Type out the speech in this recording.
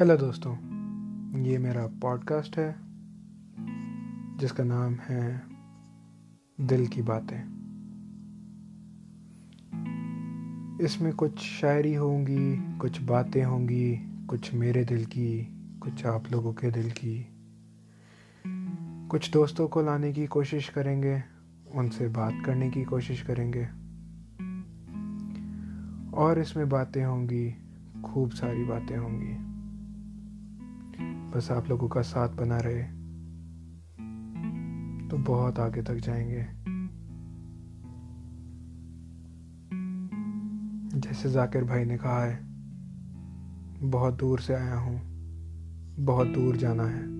Hello दोस्तों, ये मेरा पॉडकास्ट है, जिसका नाम है दिल की बातें। इसमें कुछ शायरी होंगी, कुछ बातें होंगी, कुछ मेरे दिल की, कुछ आप लोगों के दिल की। कुछ दोस्तों को लाने की कोशिश करेंगे, उनसे बात करने की कोशिश करेंगे। और इसमें बातें होंगी, खूब सारी बातें होंगी। बस आप लोगों का साथ बना रहे तो बहुत आगे तक जाएँगे। जैसे जाकिर भाई ने कहा है, बहुत दूर से आया हूँ, बहुत दूर जाना है।